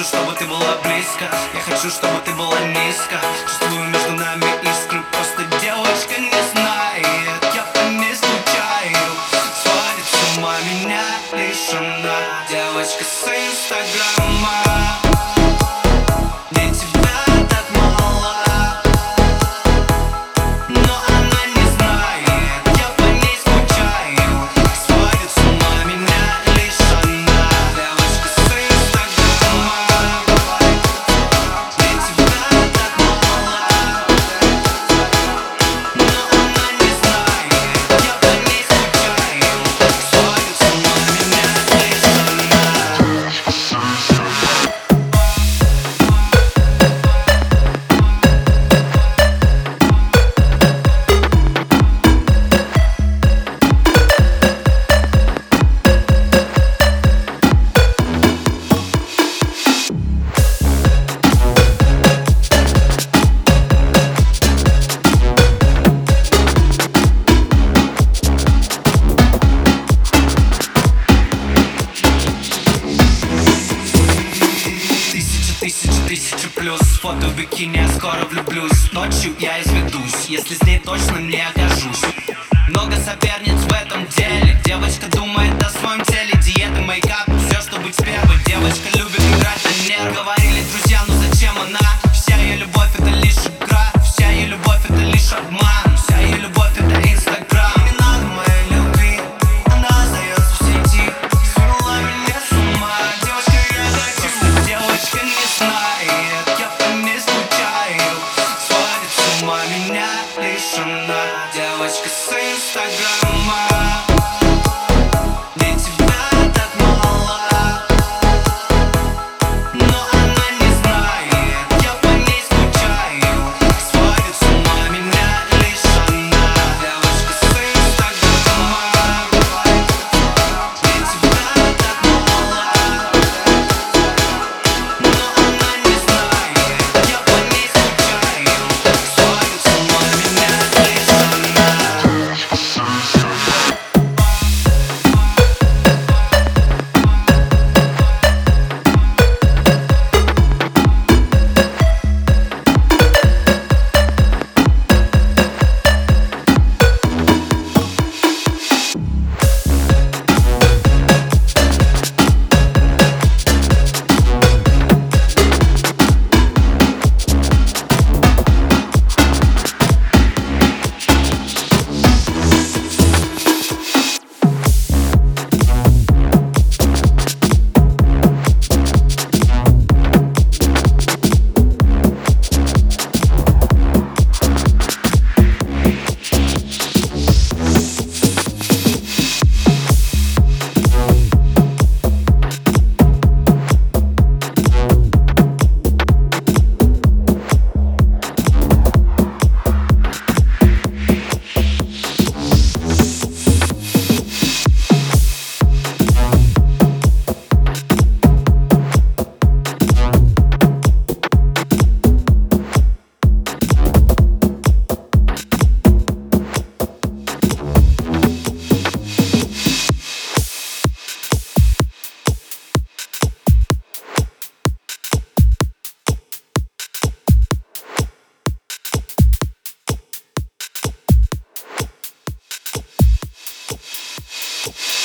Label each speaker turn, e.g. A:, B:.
A: хочу, чтобы ты была близко. Я хочу, чтобы ты плюс. Фото в бикини, я скоро влюблюсь. Ночью я изведусь, если с ней точно не окажусь. Много соперниц в этом деле. Девочка думает о своем теле Диета, лишь она Девочка с инстаграма. Oh.